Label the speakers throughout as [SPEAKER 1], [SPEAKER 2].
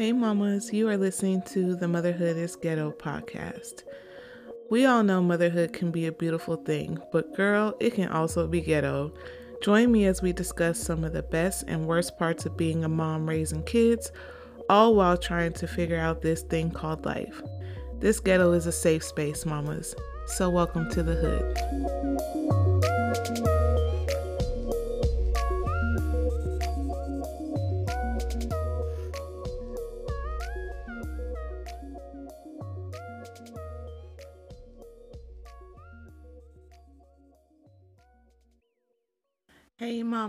[SPEAKER 1] Hey, mamas, you are listening to the Motherhood is Ghetto podcast. We all know motherhood can be a beautiful thing, but girl, it can also be ghetto. Join me as we discuss some of the best and worst parts of being a mom raising kids, all while trying to figure out this thing called life. This ghetto is a safe space, mamas. So, welcome to the hood.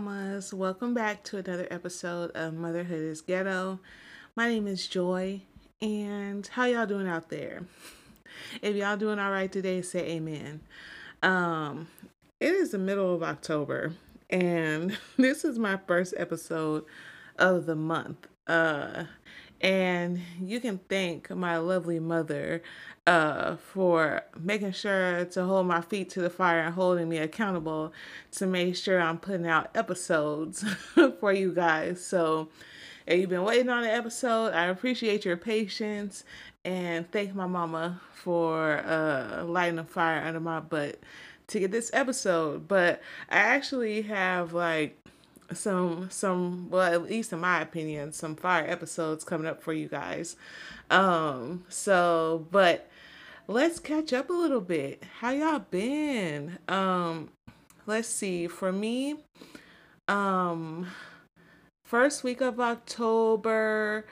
[SPEAKER 1] Mamas, welcome back to another episode of Motherhood is Ghetto. My name is Joy, and how y'all doing out there? If y'all doing all right today, say amen. Um, it is the middle of October, and this is my first episode of the month. Uh, and you can thank my lovely mother uh, for making sure to hold my feet to the fire and holding me accountable to make sure I'm putting out episodes for you guys. So, if you've been waiting on an episode, I appreciate your patience and thank my mama for uh, lighting a fire under my butt to get this episode. But I actually have like some some well at least in my opinion some fire episodes coming up for you guys. Um so but let's catch up a little bit. How y'all been? Um let's see. For me um first week of october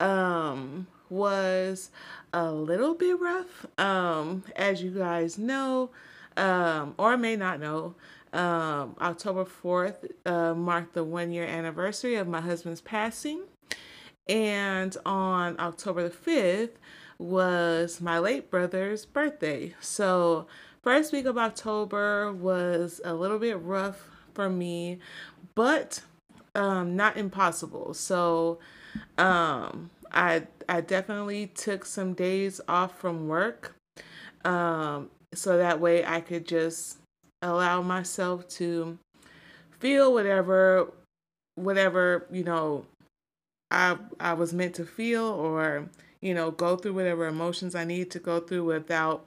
[SPEAKER 1] um was a little bit rough. Um as you guys know um or may not know um, October 4th uh, marked the one year anniversary of my husband's passing. And on October the 5th was my late brother's birthday. So, first week of October was a little bit rough for me, but um, not impossible. So, um, I I definitely took some days off from work, um, so that way I could just allow myself to feel whatever whatever you know I I was meant to feel or you know go through whatever emotions I need to go through without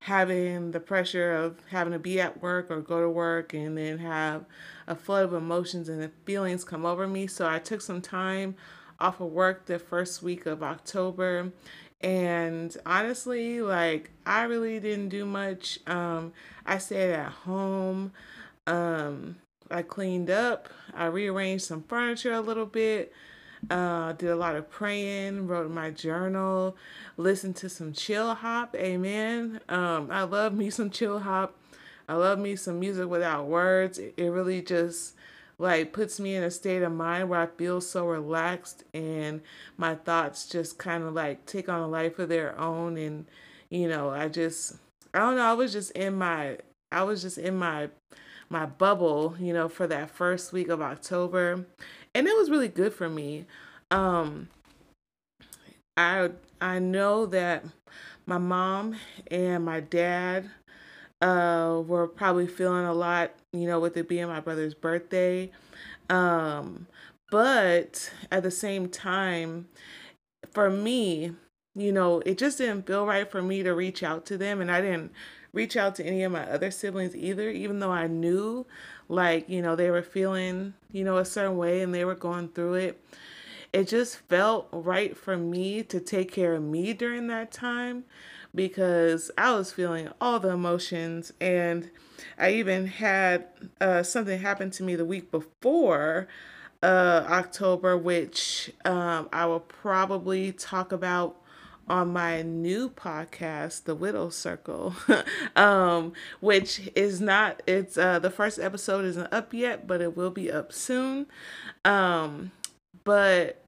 [SPEAKER 1] having the pressure of having to be at work or go to work and then have a flood of emotions and feelings come over me. So I took some time off of work the first week of October and honestly like i really didn't do much. Um i stayed at home. Um i cleaned up. I rearranged some furniture a little bit. Uh did a lot of praying wrote my journal listened to some chill hop. Amen. Um i love me some chill hop. I love me some music without words. It, it really just like puts me in a state of mind where I feel so relaxed and my thoughts just kind of like take on a life of their own. And you know I just I don't know I was just in my I was just in my my bubble you know for that first week of October. And it was really good for me. Um I I know that my mom and my dad uh were probably feeling a lot you know, with it being my brother's birthday. Um, but at the same time, for me, you know, it just didn't feel right for me to reach out to them. And I didn't reach out to any of my other siblings either, even though I knew, like, you know, they were feeling, you know, a certain way and they were going through it. It just felt right for me to take care of me during that time because I was feeling all the emotions. And I even had uh, something happen to me the week before uh, October, which um, I will probably talk about on my new podcast, The Widow Circle, um, which is not, it's uh, the first episode isn't up yet, but it will be up soon. Um, but,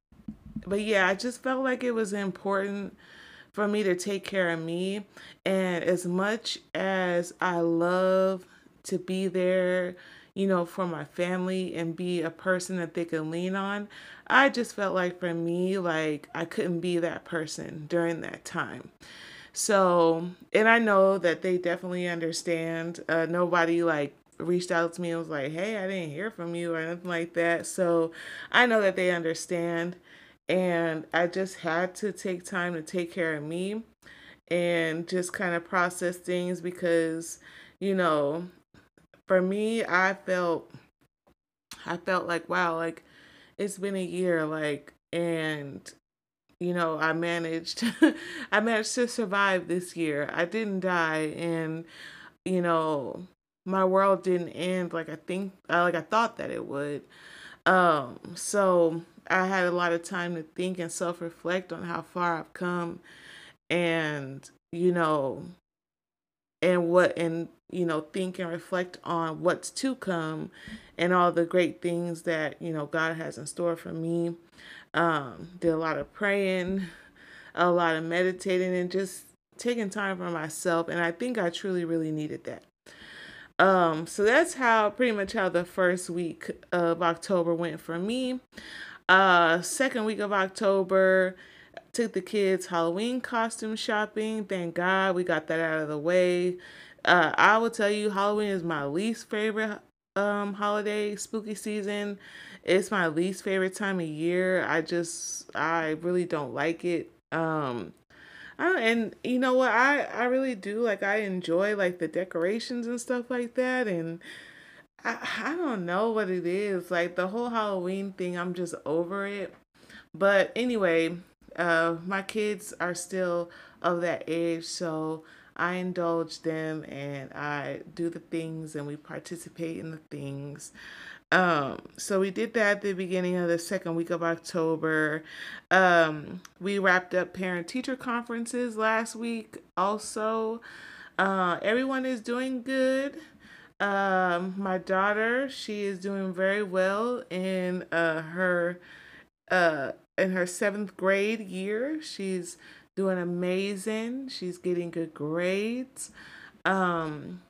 [SPEAKER 1] but yeah, I just felt like it was important for me to take care of me. And as much as I love to be there, you know, for my family and be a person that they can lean on, I just felt like for me, like I couldn't be that person during that time. So, and I know that they definitely understand. Uh, nobody like reached out to me and was like, hey, I didn't hear from you or anything like that. So I know that they understand. And I just had to take time to take care of me and just kind of process things because, you know, for me, I felt I felt like wow, like it's been a year like and you know, I managed I managed to survive this year. I didn't die and you know, my world didn't end like I think like I thought that it would. Um so I had a lot of time to think and self-reflect on how far I've come and you know and what and you know think and reflect on what's to come and all the great things that you know god has in store for me. Um did a lot of praying a lot of meditating and just taking time for myself and i think i truly really needed that um so that's how pretty much how the first week of october went for me uh second week of october took the kids Halloween costume shopping. Thank God we got that out of the way. Uh, I will tell you, Halloween is my least favorite um, holiday, spooky season. It's my least favorite time of year. I just, I really don't like it. Um, I, and you know what? I I really do like. I enjoy like the decorations and stuff like that, and I I don't know what it is. Like the whole Halloween thing, I'm just over it. But anyway, uh, my kids are still of that age, so I indulge them and I do the things and we participate in the things. Um, so we did that at the beginning of the second week of October. Um, we wrapped up parent teacher conferences last week also. Uh, everyone is doing good. Um, my daughter, she is doing very well in uh, her uh, in her seventh grade year. She's doing amazing. She's getting good grades. Um,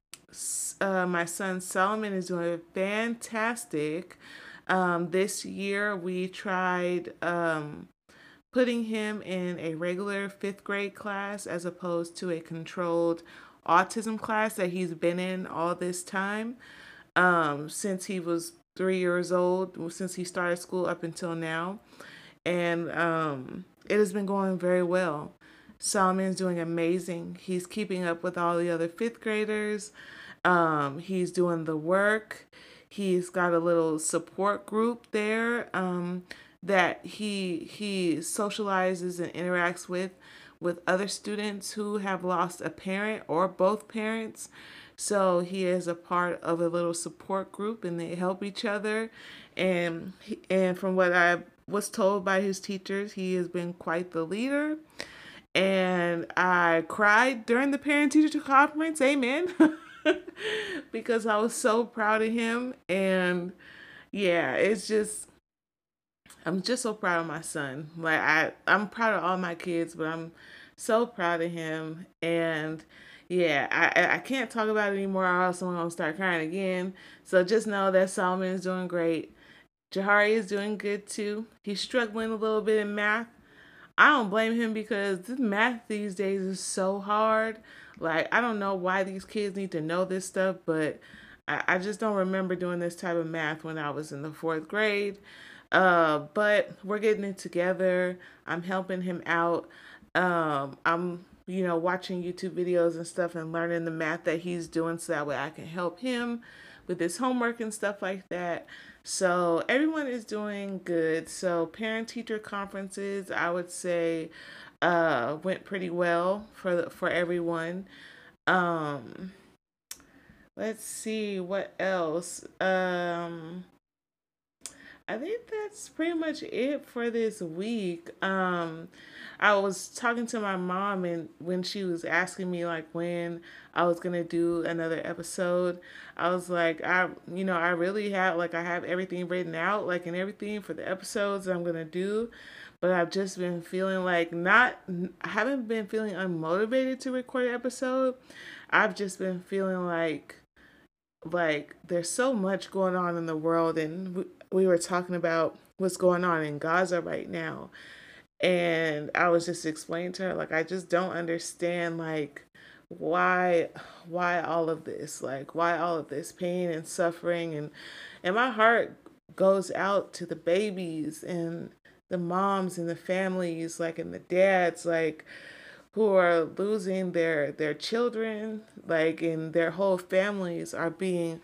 [SPEAKER 1] uh, my son Solomon is doing fantastic. Um, this year we tried um, putting him in a regular fifth grade class as opposed to a controlled autism class that he's been in all this time um, since he was three years old, since he started school up until now and um, it has been going very well. Solomon's doing amazing. He's keeping up with all the other fifth graders. Um, he's doing the work. He's got a little support group there um, that he he socializes and interacts with with other students who have lost a parent or both parents. So he is a part of a little support group, and they help each other. And and from what I've was told by his teachers he has been quite the leader. And I cried during the parent teacher conference, amen, because I was so proud of him. And yeah, it's just, I'm just so proud of my son. Like, I, I'm proud of all my kids, but I'm so proud of him. And yeah, I, I can't talk about it anymore, or else I'm going to start crying again. So just know that Solomon is doing great. Jahari is doing good too. He's struggling a little bit in math. I don't blame him because math these days is so hard. Like, I don't know why these kids need to know this stuff, but I, I just don't remember doing this type of math when I was in the fourth grade. Uh, but we're getting it together. I'm helping him out. Um, I'm, you know, watching YouTube videos and stuff and learning the math that he's doing so that way I can help him with his homework and stuff like that. So everyone is doing good. So parent teacher conferences, I would say, uh, went pretty well for the, for everyone. Um, let's see what else. Um, I think that's pretty much it for this week. Um, I was talking to my mom, and when she was asking me like when I was gonna do another episode, I was like, I, you know, I really have like I have everything written out, like and everything for the episodes I'm gonna do, but I've just been feeling like not, I haven't been feeling unmotivated to record an episode. I've just been feeling like, like there's so much going on in the world, and we, we were talking about what's going on in Gaza right now and I was just explaining to her like I just don't understand like why why all of this like why all of this pain and suffering and and my heart goes out to the babies and the moms and the families like and the dads like who are losing their their children like and their whole families are being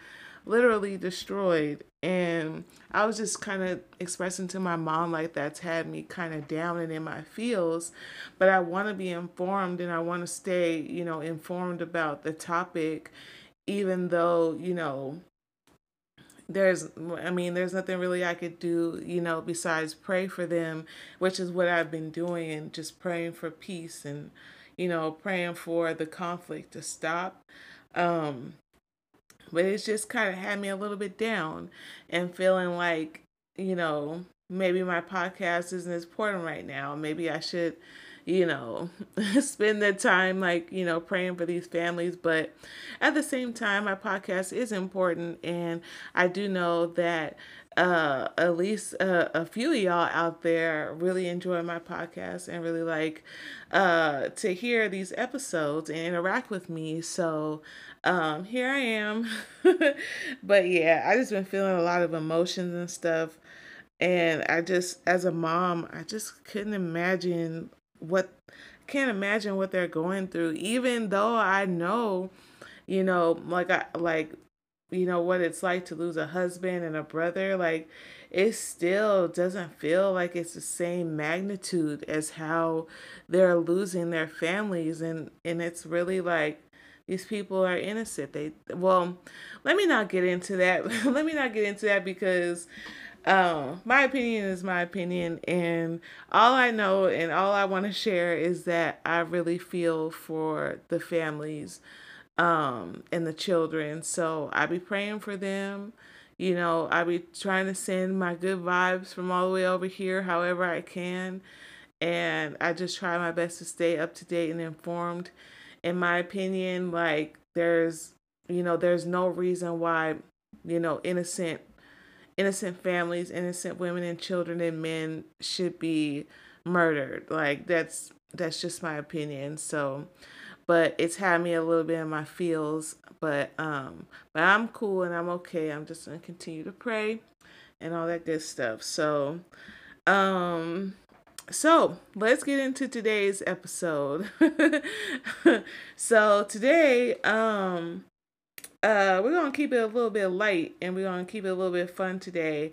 [SPEAKER 1] literally destroyed and i was just kind of expressing to my mom like that's had me kind of down and in my feels. But i want to be informed and i want to stay you know informed about the topic even though you know there's i mean there's nothing really i could do you know besides pray for them which is what i've been doing and just praying for peace and you know praying for the conflict to stop. Um but it's just kind of had me a little bit down and feeling like you know maybe my podcast isn't as important right now maybe i should you know, spend the time like, you know, praying for these families. But at the same time, my podcast is important. And I do know that uh, at least uh, a few of y'all out there really enjoy my podcast and really like uh, to hear these episodes and interact with me. So um, here I am. but yeah, I just been feeling a lot of emotions and stuff. And I just, as a mom, I just couldn't imagine what can't imagine what they're going through even though i know you know like i like you know what it's like to lose a husband and a brother like it still doesn't feel like it's the same magnitude as how they're losing their families and and it's really like these people are innocent they well let me not get into that let me not get into that because um, my opinion is my opinion, and all I know and all I want to share is that I really feel for the families um, and the children. So I be praying for them. You know, I be trying to send my good vibes from all the way over here, however I can, and I just try my best to stay up to date and informed. In my opinion, like there's, you know, there's no reason why, you know, innocent innocent families, innocent women and children and men should be murdered. Like that's that's just my opinion. So but it's had me a little bit in my feels. But um but I'm cool and I'm okay. I'm just gonna continue to pray and all that good stuff. So um so let's get into today's episode. so today, um, uh, we're gonna keep it a little bit light and we're gonna keep it a little bit fun today.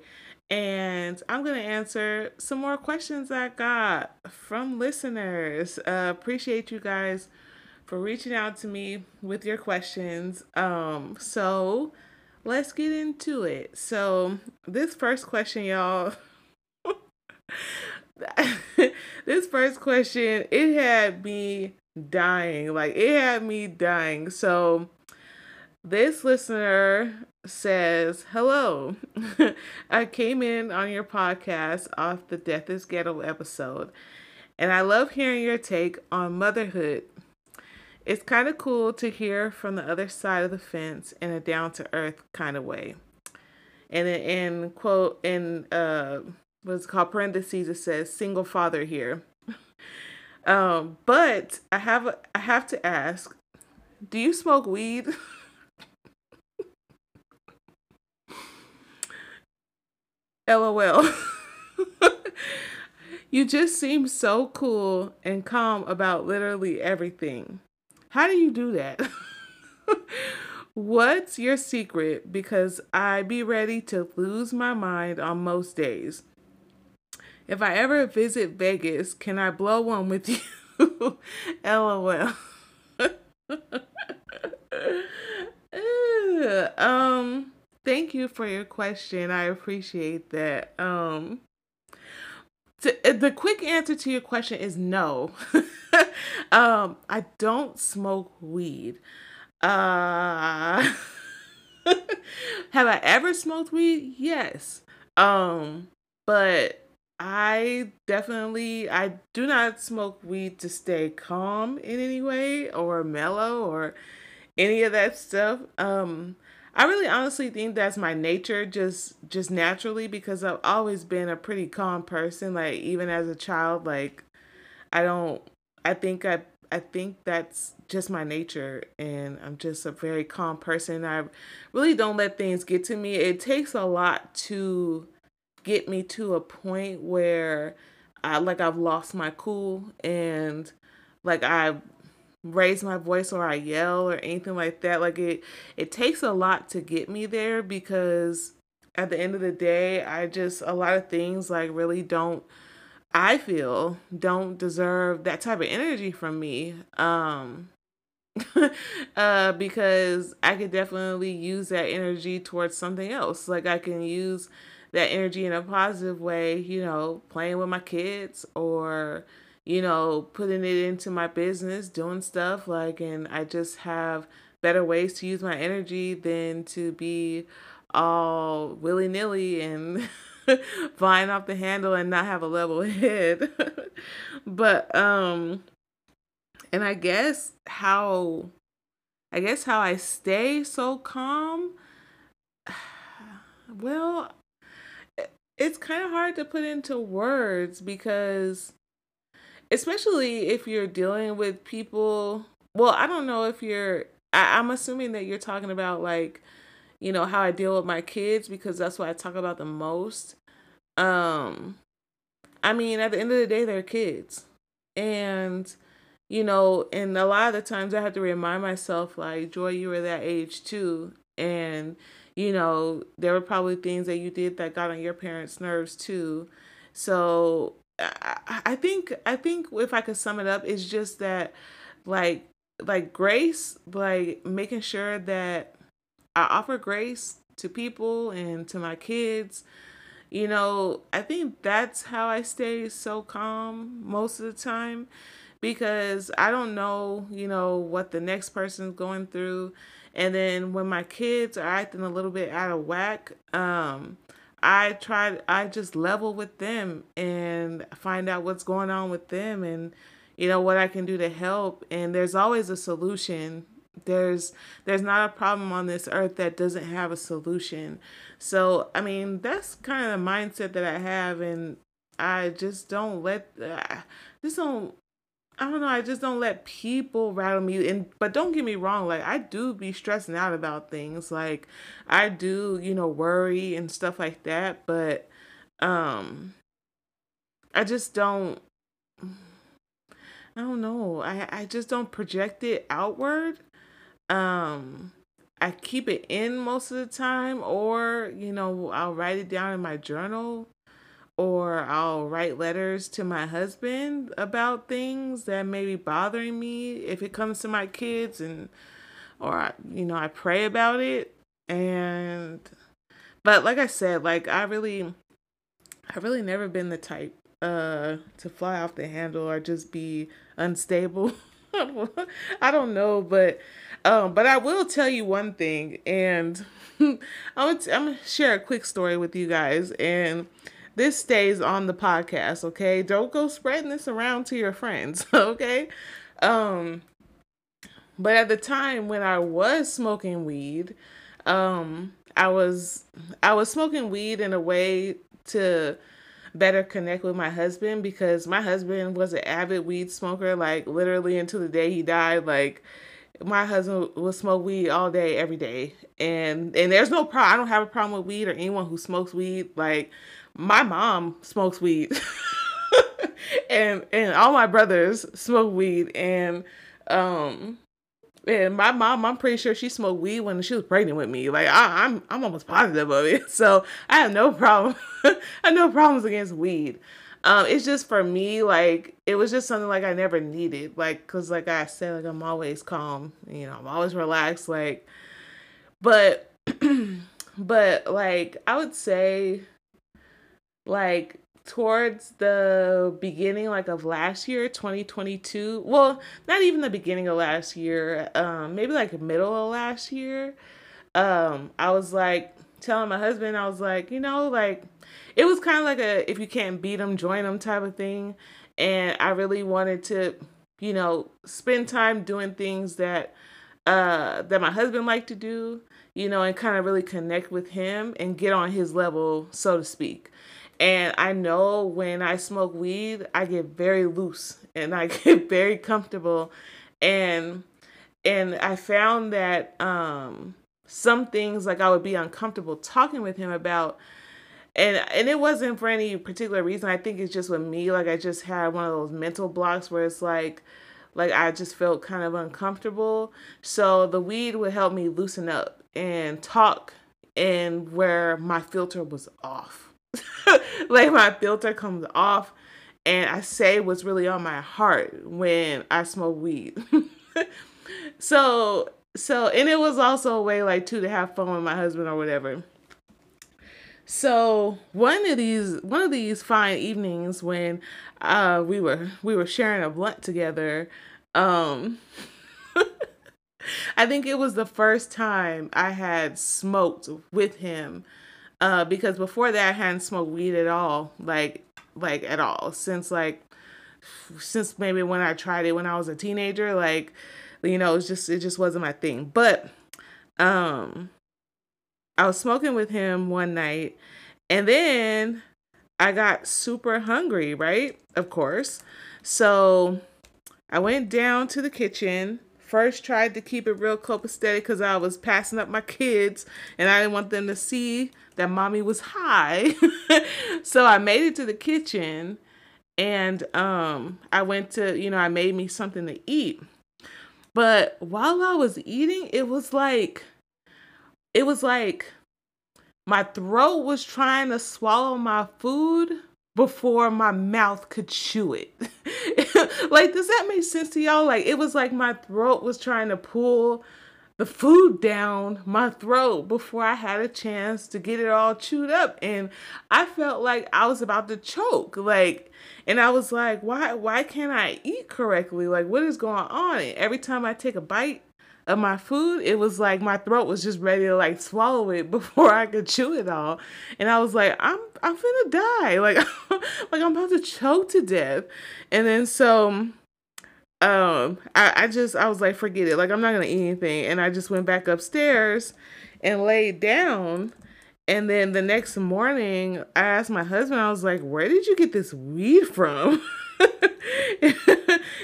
[SPEAKER 1] And I'm gonna answer some more questions I got from listeners. Uh, appreciate you guys for reaching out to me with your questions. Um, so let's get into it. So this first question, y'all. this first question, it had me dying. Like it had me dying. So this listener says, Hello. I came in on your podcast off the Death is Ghetto episode, and I love hearing your take on motherhood. It's kind of cool to hear from the other side of the fence in a down to earth kind of way. And in, quote, in uh, what's called parentheses, it says single father here. um, but I have I have to ask, do you smoke weed? LOL. you just seem so cool and calm about literally everything. How do you do that? What's your secret? Because I be ready to lose my mind on most days. If I ever visit Vegas, can I blow one with you? LOL. um Thank you for your question. I appreciate that. Um to, uh, the quick answer to your question is no. um I don't smoke weed. Uh have I ever smoked weed? Yes. Um but I definitely I do not smoke weed to stay calm in any way or mellow or any of that stuff. Um I really honestly think that's my nature just just naturally because I've always been a pretty calm person like even as a child like I don't I think I I think that's just my nature and I'm just a very calm person. I really don't let things get to me. It takes a lot to get me to a point where I like I've lost my cool and like I raise my voice or I yell or anything like that. Like it it takes a lot to get me there because at the end of the day, I just a lot of things like really don't I feel don't deserve that type of energy from me. Um uh because I could definitely use that energy towards something else. Like I can use that energy in a positive way, you know, playing with my kids or you know, putting it into my business, doing stuff like, and I just have better ways to use my energy than to be all willy nilly and flying off the handle and not have a level head. but, um, and I guess how, I guess how I stay so calm, well, it's kind of hard to put into words because especially if you're dealing with people well i don't know if you're I, i'm assuming that you're talking about like you know how i deal with my kids because that's what i talk about the most. Um i mean at the end of the day they're kids. And you know and a lot of the times i have to remind myself like joy you were that age too. And you know there were probably things that you did that got on your parents nerves too so I think I think if I could sum it up, it's just that like like grace, like making sure that I offer grace to people and to my kids. You know, I think that's how I stay so calm most of the time because I don't know, you know, what the next person's going through. And then when my kids are acting a little bit out of whack, um, I try, I just level with them and find out what's going on with them and you know what I can do to help and there's always a solution. There's there's not a problem on this earth that doesn't have a solution. So, I mean, that's kind of the mindset that I have and I just don't let uh, just don't I don't know, I just don't let people rattle me and but don't get me wrong, like I do be stressing out about things. Like I do, you know, worry and stuff like that, but um I just don't I don't know. I I just don't project it outward. Um I keep it in most of the time or, you know, I'll write it down in my journal or I'll write letters to my husband about things that may be bothering me if it comes to my kids and or I, you know I pray about it. And but like I said like I really I've really never been the type uh to fly off the handle or just be unstable. I don't know but um but I will tell you one thing and t- I'm gonna share a quick story with you guys and this stays on the podcast, okay? Don't go spreading this around to your friends, okay? Um but at the time when I was smoking weed, um I was I was smoking weed in a way to better connect with my husband because my husband was an avid weed smoker like literally until the day he died like my husband will smoke weed all day every day and and there's no problem i don't have a problem with weed or anyone who smokes weed like my mom smokes weed. And and all my brothers smoke weed. And um and my mom i'm pretty sure she smoked weed when she was pregnant with me. Like I, am I'm, I'm almost positive of it. So i have no problem i have no problems against weed. Um it's just for me like it was just something like i never needed. Like because like i said like i'm always calm you know i'm always relaxed like but but like i would say like towards the beginning like of last year 2022 well not even the beginning of last year um maybe like middle of last year um i was like telling my husband i was like you know like it was kind of like a if you can't beat them join them type of thing. And i really wanted to you know spend time doing things that uh that my husband liked to do you know and kind of really connect with him and get on his level so to speak and I know when I smoke weed, I get very loose and I get very comfortable. And and I found that um some things like I would be uncomfortable talking with him about and and it wasn't for any particular reason. I think it's just with me. Like I just had one of those mental blocks where it's like, like I just felt kind of uncomfortable. So the weed would help me loosen up and talk, and where my filter was off. like my filter comes off, and I say what's really on my heart when I smoke weed. so so and it was also a way like too to have fun with my husband or whatever so one of these one of these fine evenings when uh we were we were sharing a blunt together um I think it was the first time I had smoked with him uh because before that I hadn't smoked weed at all like like at all since like since maybe when I tried it when I was a teenager like you know, it's just it just wasn't my thing. But um I was smoking with him one night and then I got super hungry, right? Of course. So I went down to the kitchen. First tried to keep it real copacetic because I was passing up my kids and I didn't want them to see that mommy was high. so I made it to the kitchen and um I went to, you know, I made me something to eat. But while I was eating, it was like, it was like my throat was trying to swallow my food before my mouth could chew it. like, does that make sense to y'all? Like, it was like my throat was trying to pull the food down my throat before I had a chance to get it all chewed up. And I felt like I was about to choke. Like, and I was like, why why can't I eat correctly? Like what is going on? And every time I take a bite of my food, it was like my throat was just ready to like swallow it before I could chew it all. And I was like, I'm I'm gonna die. Like like I'm about to choke to death. And then so um I, I just I was like forget it. Like i'm not gonna eat anything. And i just went back upstairs and laid down. And then the next morning i asked my husband i was like where did you get this weed from?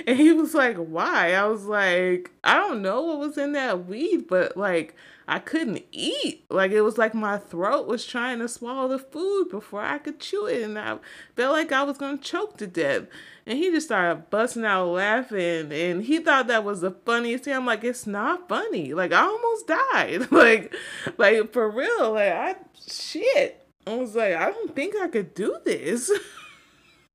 [SPEAKER 1] And he was like why? I was like i don't know what was in that weed but like I couldn't eat. Like it was like my throat was trying to swallow the food before I could chew it, and I felt like I was gonna choke to death. And he just started busting out laughing, and he thought that was the funniest thing. I'm like, it's not funny. Like I almost died. like, like for real. Like I shit. I was like, I don't think I could do this.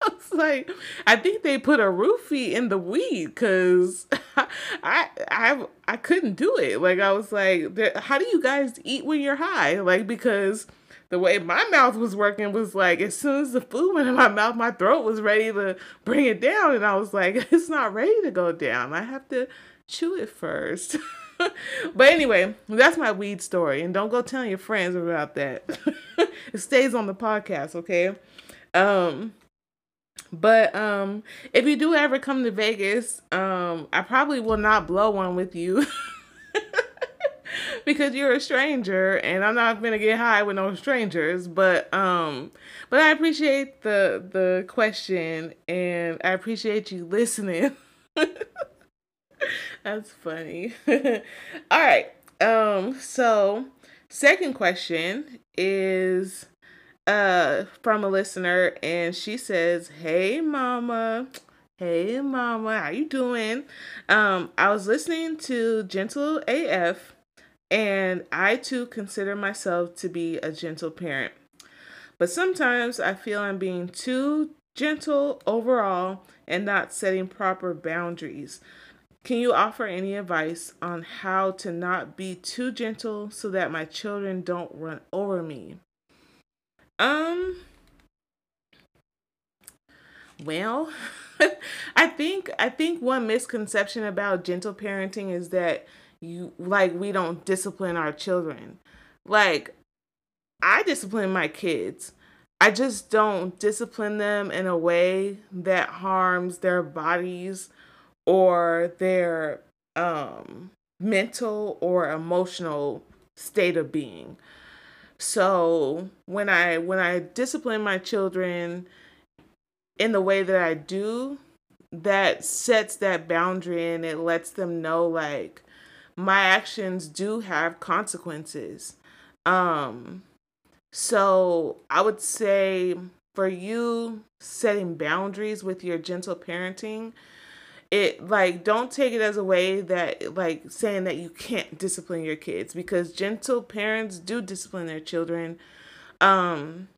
[SPEAKER 1] Was like, I think they put a roofie in the weed because I I I couldn't do it. Like I was like, how do you guys eat when you're high? Like because the way my mouth was working was like as soon as the food went in my mouth, my throat was ready to bring it down, and I was like, it's not ready to go down. I have to chew it first. but anyway, that's my weed story, and don't go telling your friends about that. it stays on the podcast, okay? Um but um if you do ever come to Vegas, um I probably will not blow one with you. because you're a stranger and I'm not gonna get high with no strangers. But um but I appreciate the the question and I appreciate you listening. That's funny. All right. Um so second question is uh from a listener and she says, "Hey mama, hey mama, how you doing? Um I was listening to Gentle AF and I too consider myself to be a gentle parent. But sometimes I feel I'm being too gentle overall and not setting proper boundaries. Can you offer any advice on how to not be too gentle so that my children don't run over me? Um well, I think I think one misconception about gentle parenting is that you like we don't discipline our children. Like I discipline my kids. I just don't discipline them in a way that harms their bodies or their um mental or emotional state of being. So when I when I discipline my children in the way that I do, that sets that boundary and it lets them know like my actions do have consequences. Um So I would say for you setting boundaries with your gentle parenting, it like don't take it as a way that like saying that you can't discipline your kids because gentle parents do discipline their children um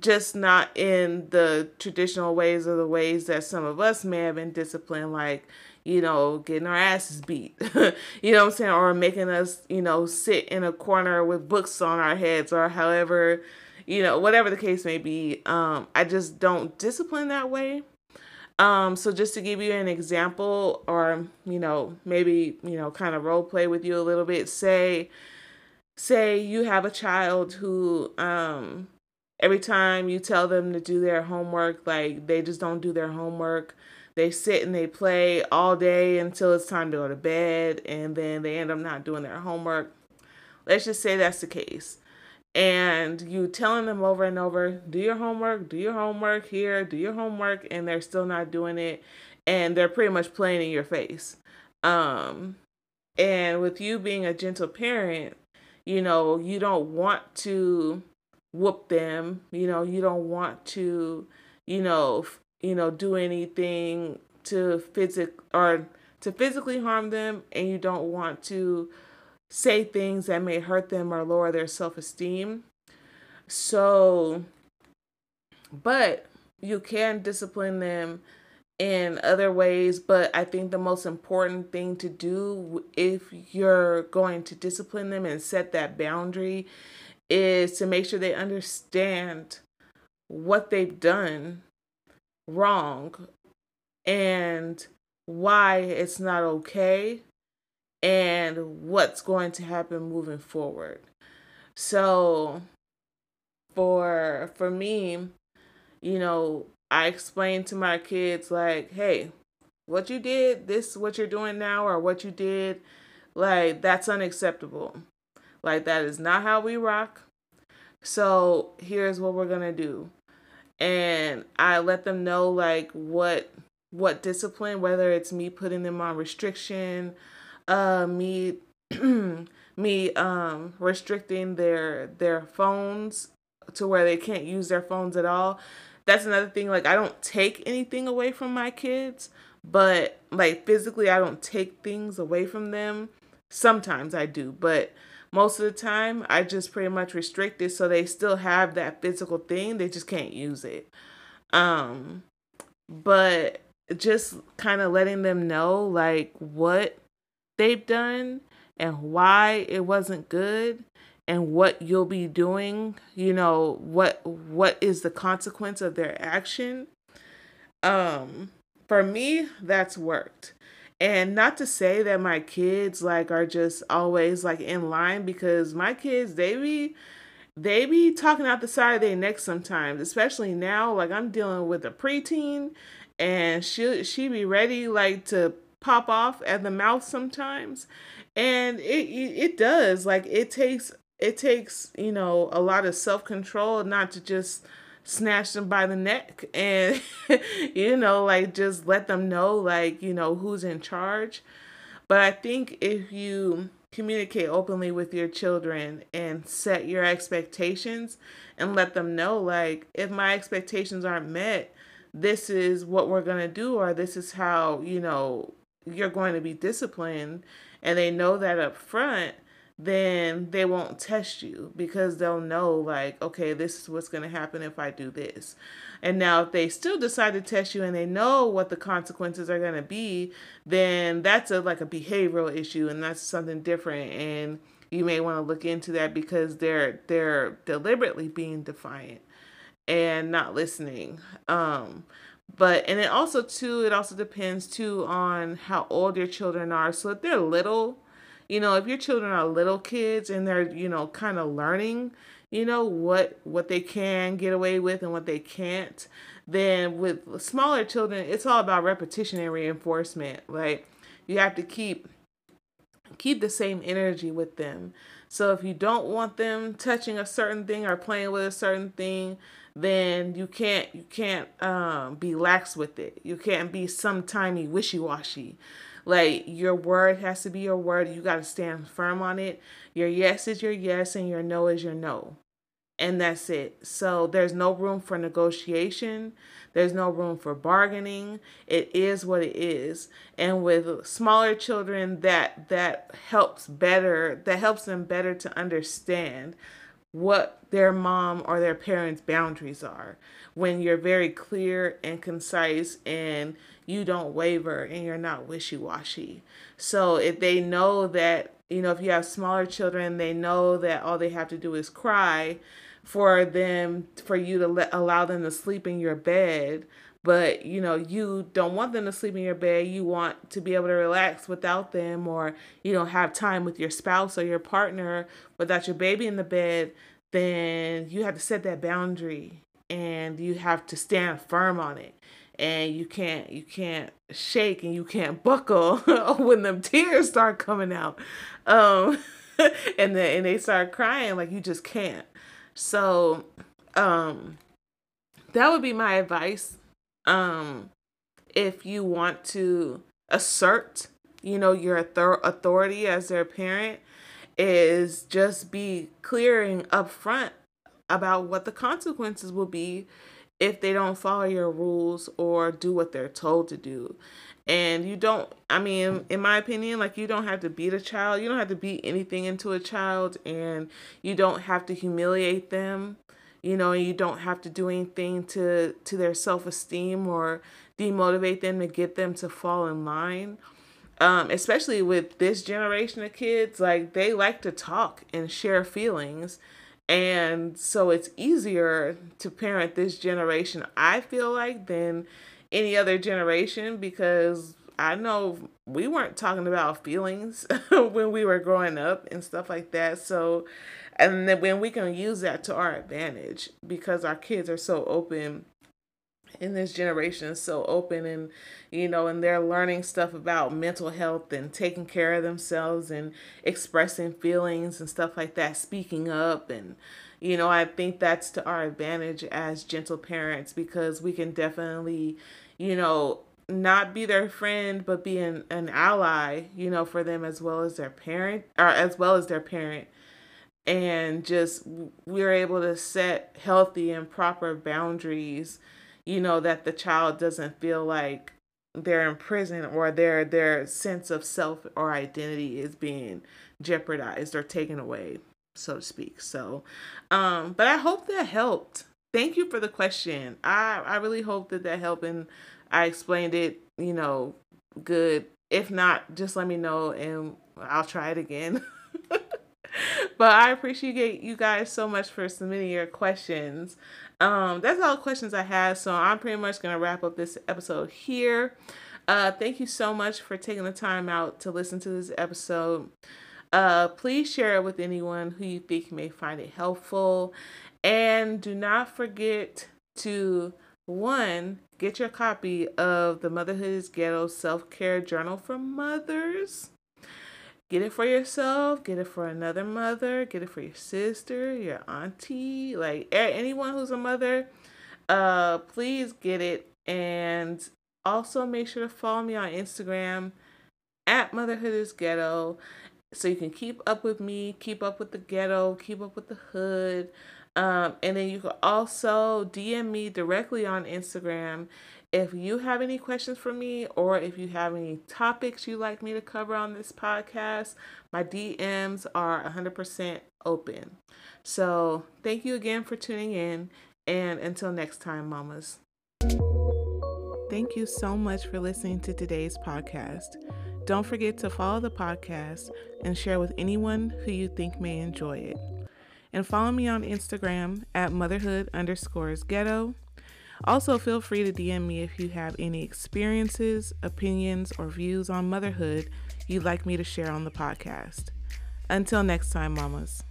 [SPEAKER 1] just not in the traditional ways or the ways that some of us may have been disciplined like you know getting our asses beat you know what i'm saying or making us you know sit in a corner with books on our heads or however you know whatever the case may be. Um i just don't discipline that way um, so just to give you an example, or you know, maybe you know, kind of role play with you a little bit. Say, say you have a child who, um, every time you tell them to do their homework, like they just don't do their homework. They sit and they play all day until it's time to go to bed, and then they end up not doing their homework. Let's just say that's the case and you telling them over and over, do your homework, do your homework here, do your homework, and they're still not doing it, and they're pretty much playing in your face. Um, and with you being a gentle parent, you know, you don't want to whoop them, you know, you don't want to, you know, you know, do anything to physic or to physically harm them, and you don't want to say things that may hurt them or lower their self esteem. So, but you can discipline them in other ways. But I think the most important thing to do if you're going to discipline them and set that boundary is to make sure they understand what they've done wrong and why it's not okay and what's going to happen moving forward. So for for me, you know, I explained to my kids like, "Hey, what you did, this what you're doing now or what you did, like that's unacceptable. Like that is not how we rock. So, here's what we're going to do." And I let them know like what what discipline, whether it's me putting them on restriction, uh, me me um restricting their their phones to where they can't use their phones at all. That's another thing like I don't take anything away from my kids, but like physically I don't take things away from them. Sometimes I do, but most of the time I just pretty much restrict it so they still have that physical thing, they just can't use it. Um but just kind of letting them know like what they've done and why it wasn't good and what you'll be doing you know what what is the consequence of their action um for me that's worked. And not to say that my kids like are just always like in line because my kids they be they be talking out the side of their neck sometimes especially now like i'm dealing with a preteen and she she be ready like to pop off at the mouth sometimes. And it it does. Like it takes it takes you know a lot of self-control not to just snatch them by the neck and you know like just let them know like you know who's in charge. But i think if you communicate openly with your children and set your expectations and let them know like if my expectations aren't met this is what we're going to do or this is how you know you're going to be disciplined and they know that up front, then they won't test you because they'll know, like, okay, this is what's going to happen if I do this. And now, if they still decide to test you and they know what the consequences are going to be, then that's a like a behavioral issue and that's something different. And you may want to look into that because they're they're deliberately being defiant and not listening. Um, but and it also too it also depends too on how old your children are. So if they're little you know if your children are little kids and they're you know kind of learning you know what what they can get away with and what they can't then with smaller children it's all about repetition and reinforcement like you have to keep keep the same energy with them. So if you don't want them touching a certain thing or playing with a certain thing then you can't you can't um, be lax with it. You can't be sometimey wishy washy. Like your word has to be your word. You got to stand firm on it. Your yes is your yes, and your no is your no. and that's it. So there's no room for negotiation. There's no room for bargaining. It is what it is. And with smaller children that that helps better that helps them better to understand what their mom or their parents' boundaries are when you're very clear and concise and you don't waver and you're not wishy washy. So if they know that, you know, if you have smaller children, they know that all they have to do is cry for them, for you to let, allow them to sleep in your bed. But you know, you don't want them to sleep in your bed. You want to be able to relax without them, or you know, have time with your spouse or your partner without your baby in the bed. Then you have to set that boundary and you have to stand firm on it and you can't you can't shake and you can't buckle when them tears start coming out um and then and they start crying like you just can't so um that would be my advice um if you want to assert you know your authority as their parent is just be clear and upfront about what the consequences will be if they don't follow your rules or do what they're told to do. And you don't, I mean, in my opinion, like you don't have to beat a child. You don't have to beat anything into a child, and you don't have to humiliate them. You know, you don't have to do anything to to their self esteem or demotivate them to get them to fall in line. Um, especially with this generation of kids, like they like to talk and share feelings and so it's easier to parent this generation, I feel like, than any other generation because I know we weren't talking about feelings when we were growing up and stuff like that. So, and then when we can use that to our advantage because our kids are so open in this generation is so open and you know and they're learning stuff about mental health and taking care of themselves and expressing feelings and stuff like that speaking up. And you know i think that's to our advantage as gentle parents because we can definitely you know not be their friend but be an, an ally you know for them as well as their parent or as well as their parent and just we're able to set healthy and proper boundaries you know that the child doesn't feel like they're in prison or their their sense of self or identity is being jeopardized or taken away so to speak. So um but i hope that helped. Thank you for the question. I i really hope that that helped and i explained it you know good. If not just let me know and i'll try it again but i appreciate you guys so much for submitting your questions um, that's all the questions I have. So I'm pretty much going to wrap up this episode here. Uh, thank you so much for taking the time out to listen to this episode. Uh, please share it with anyone who you think may find it helpful. And do not forget to one, get your copy of the Motherhood is Ghetto Self Care Journal for Mothers. Get it for yourself, get it for another mother, get it for your sister, your auntie, like anyone who's a mother. Uh, please get it. And also make sure to follow me on Instagram at Motherhood is Ghetto so you can keep up with me, keep up with the ghetto, keep up with the hood. Um, and then you can also DM me directly on Instagram if you have any questions for me or if you have any topics you'd like me to cover on this podcast, my DMs are 100% open. So, thank you again for tuning in. And until next time, mamas. Thank you so much for listening to today's podcast. Don't forget to follow the podcast and share with anyone who you think may enjoy it. And follow me on Instagram at motherhood underscores ghetto also, feel free to DM me if you have any experiences, opinions, or views on motherhood you'd like me to share on the podcast. Until next time, mamas.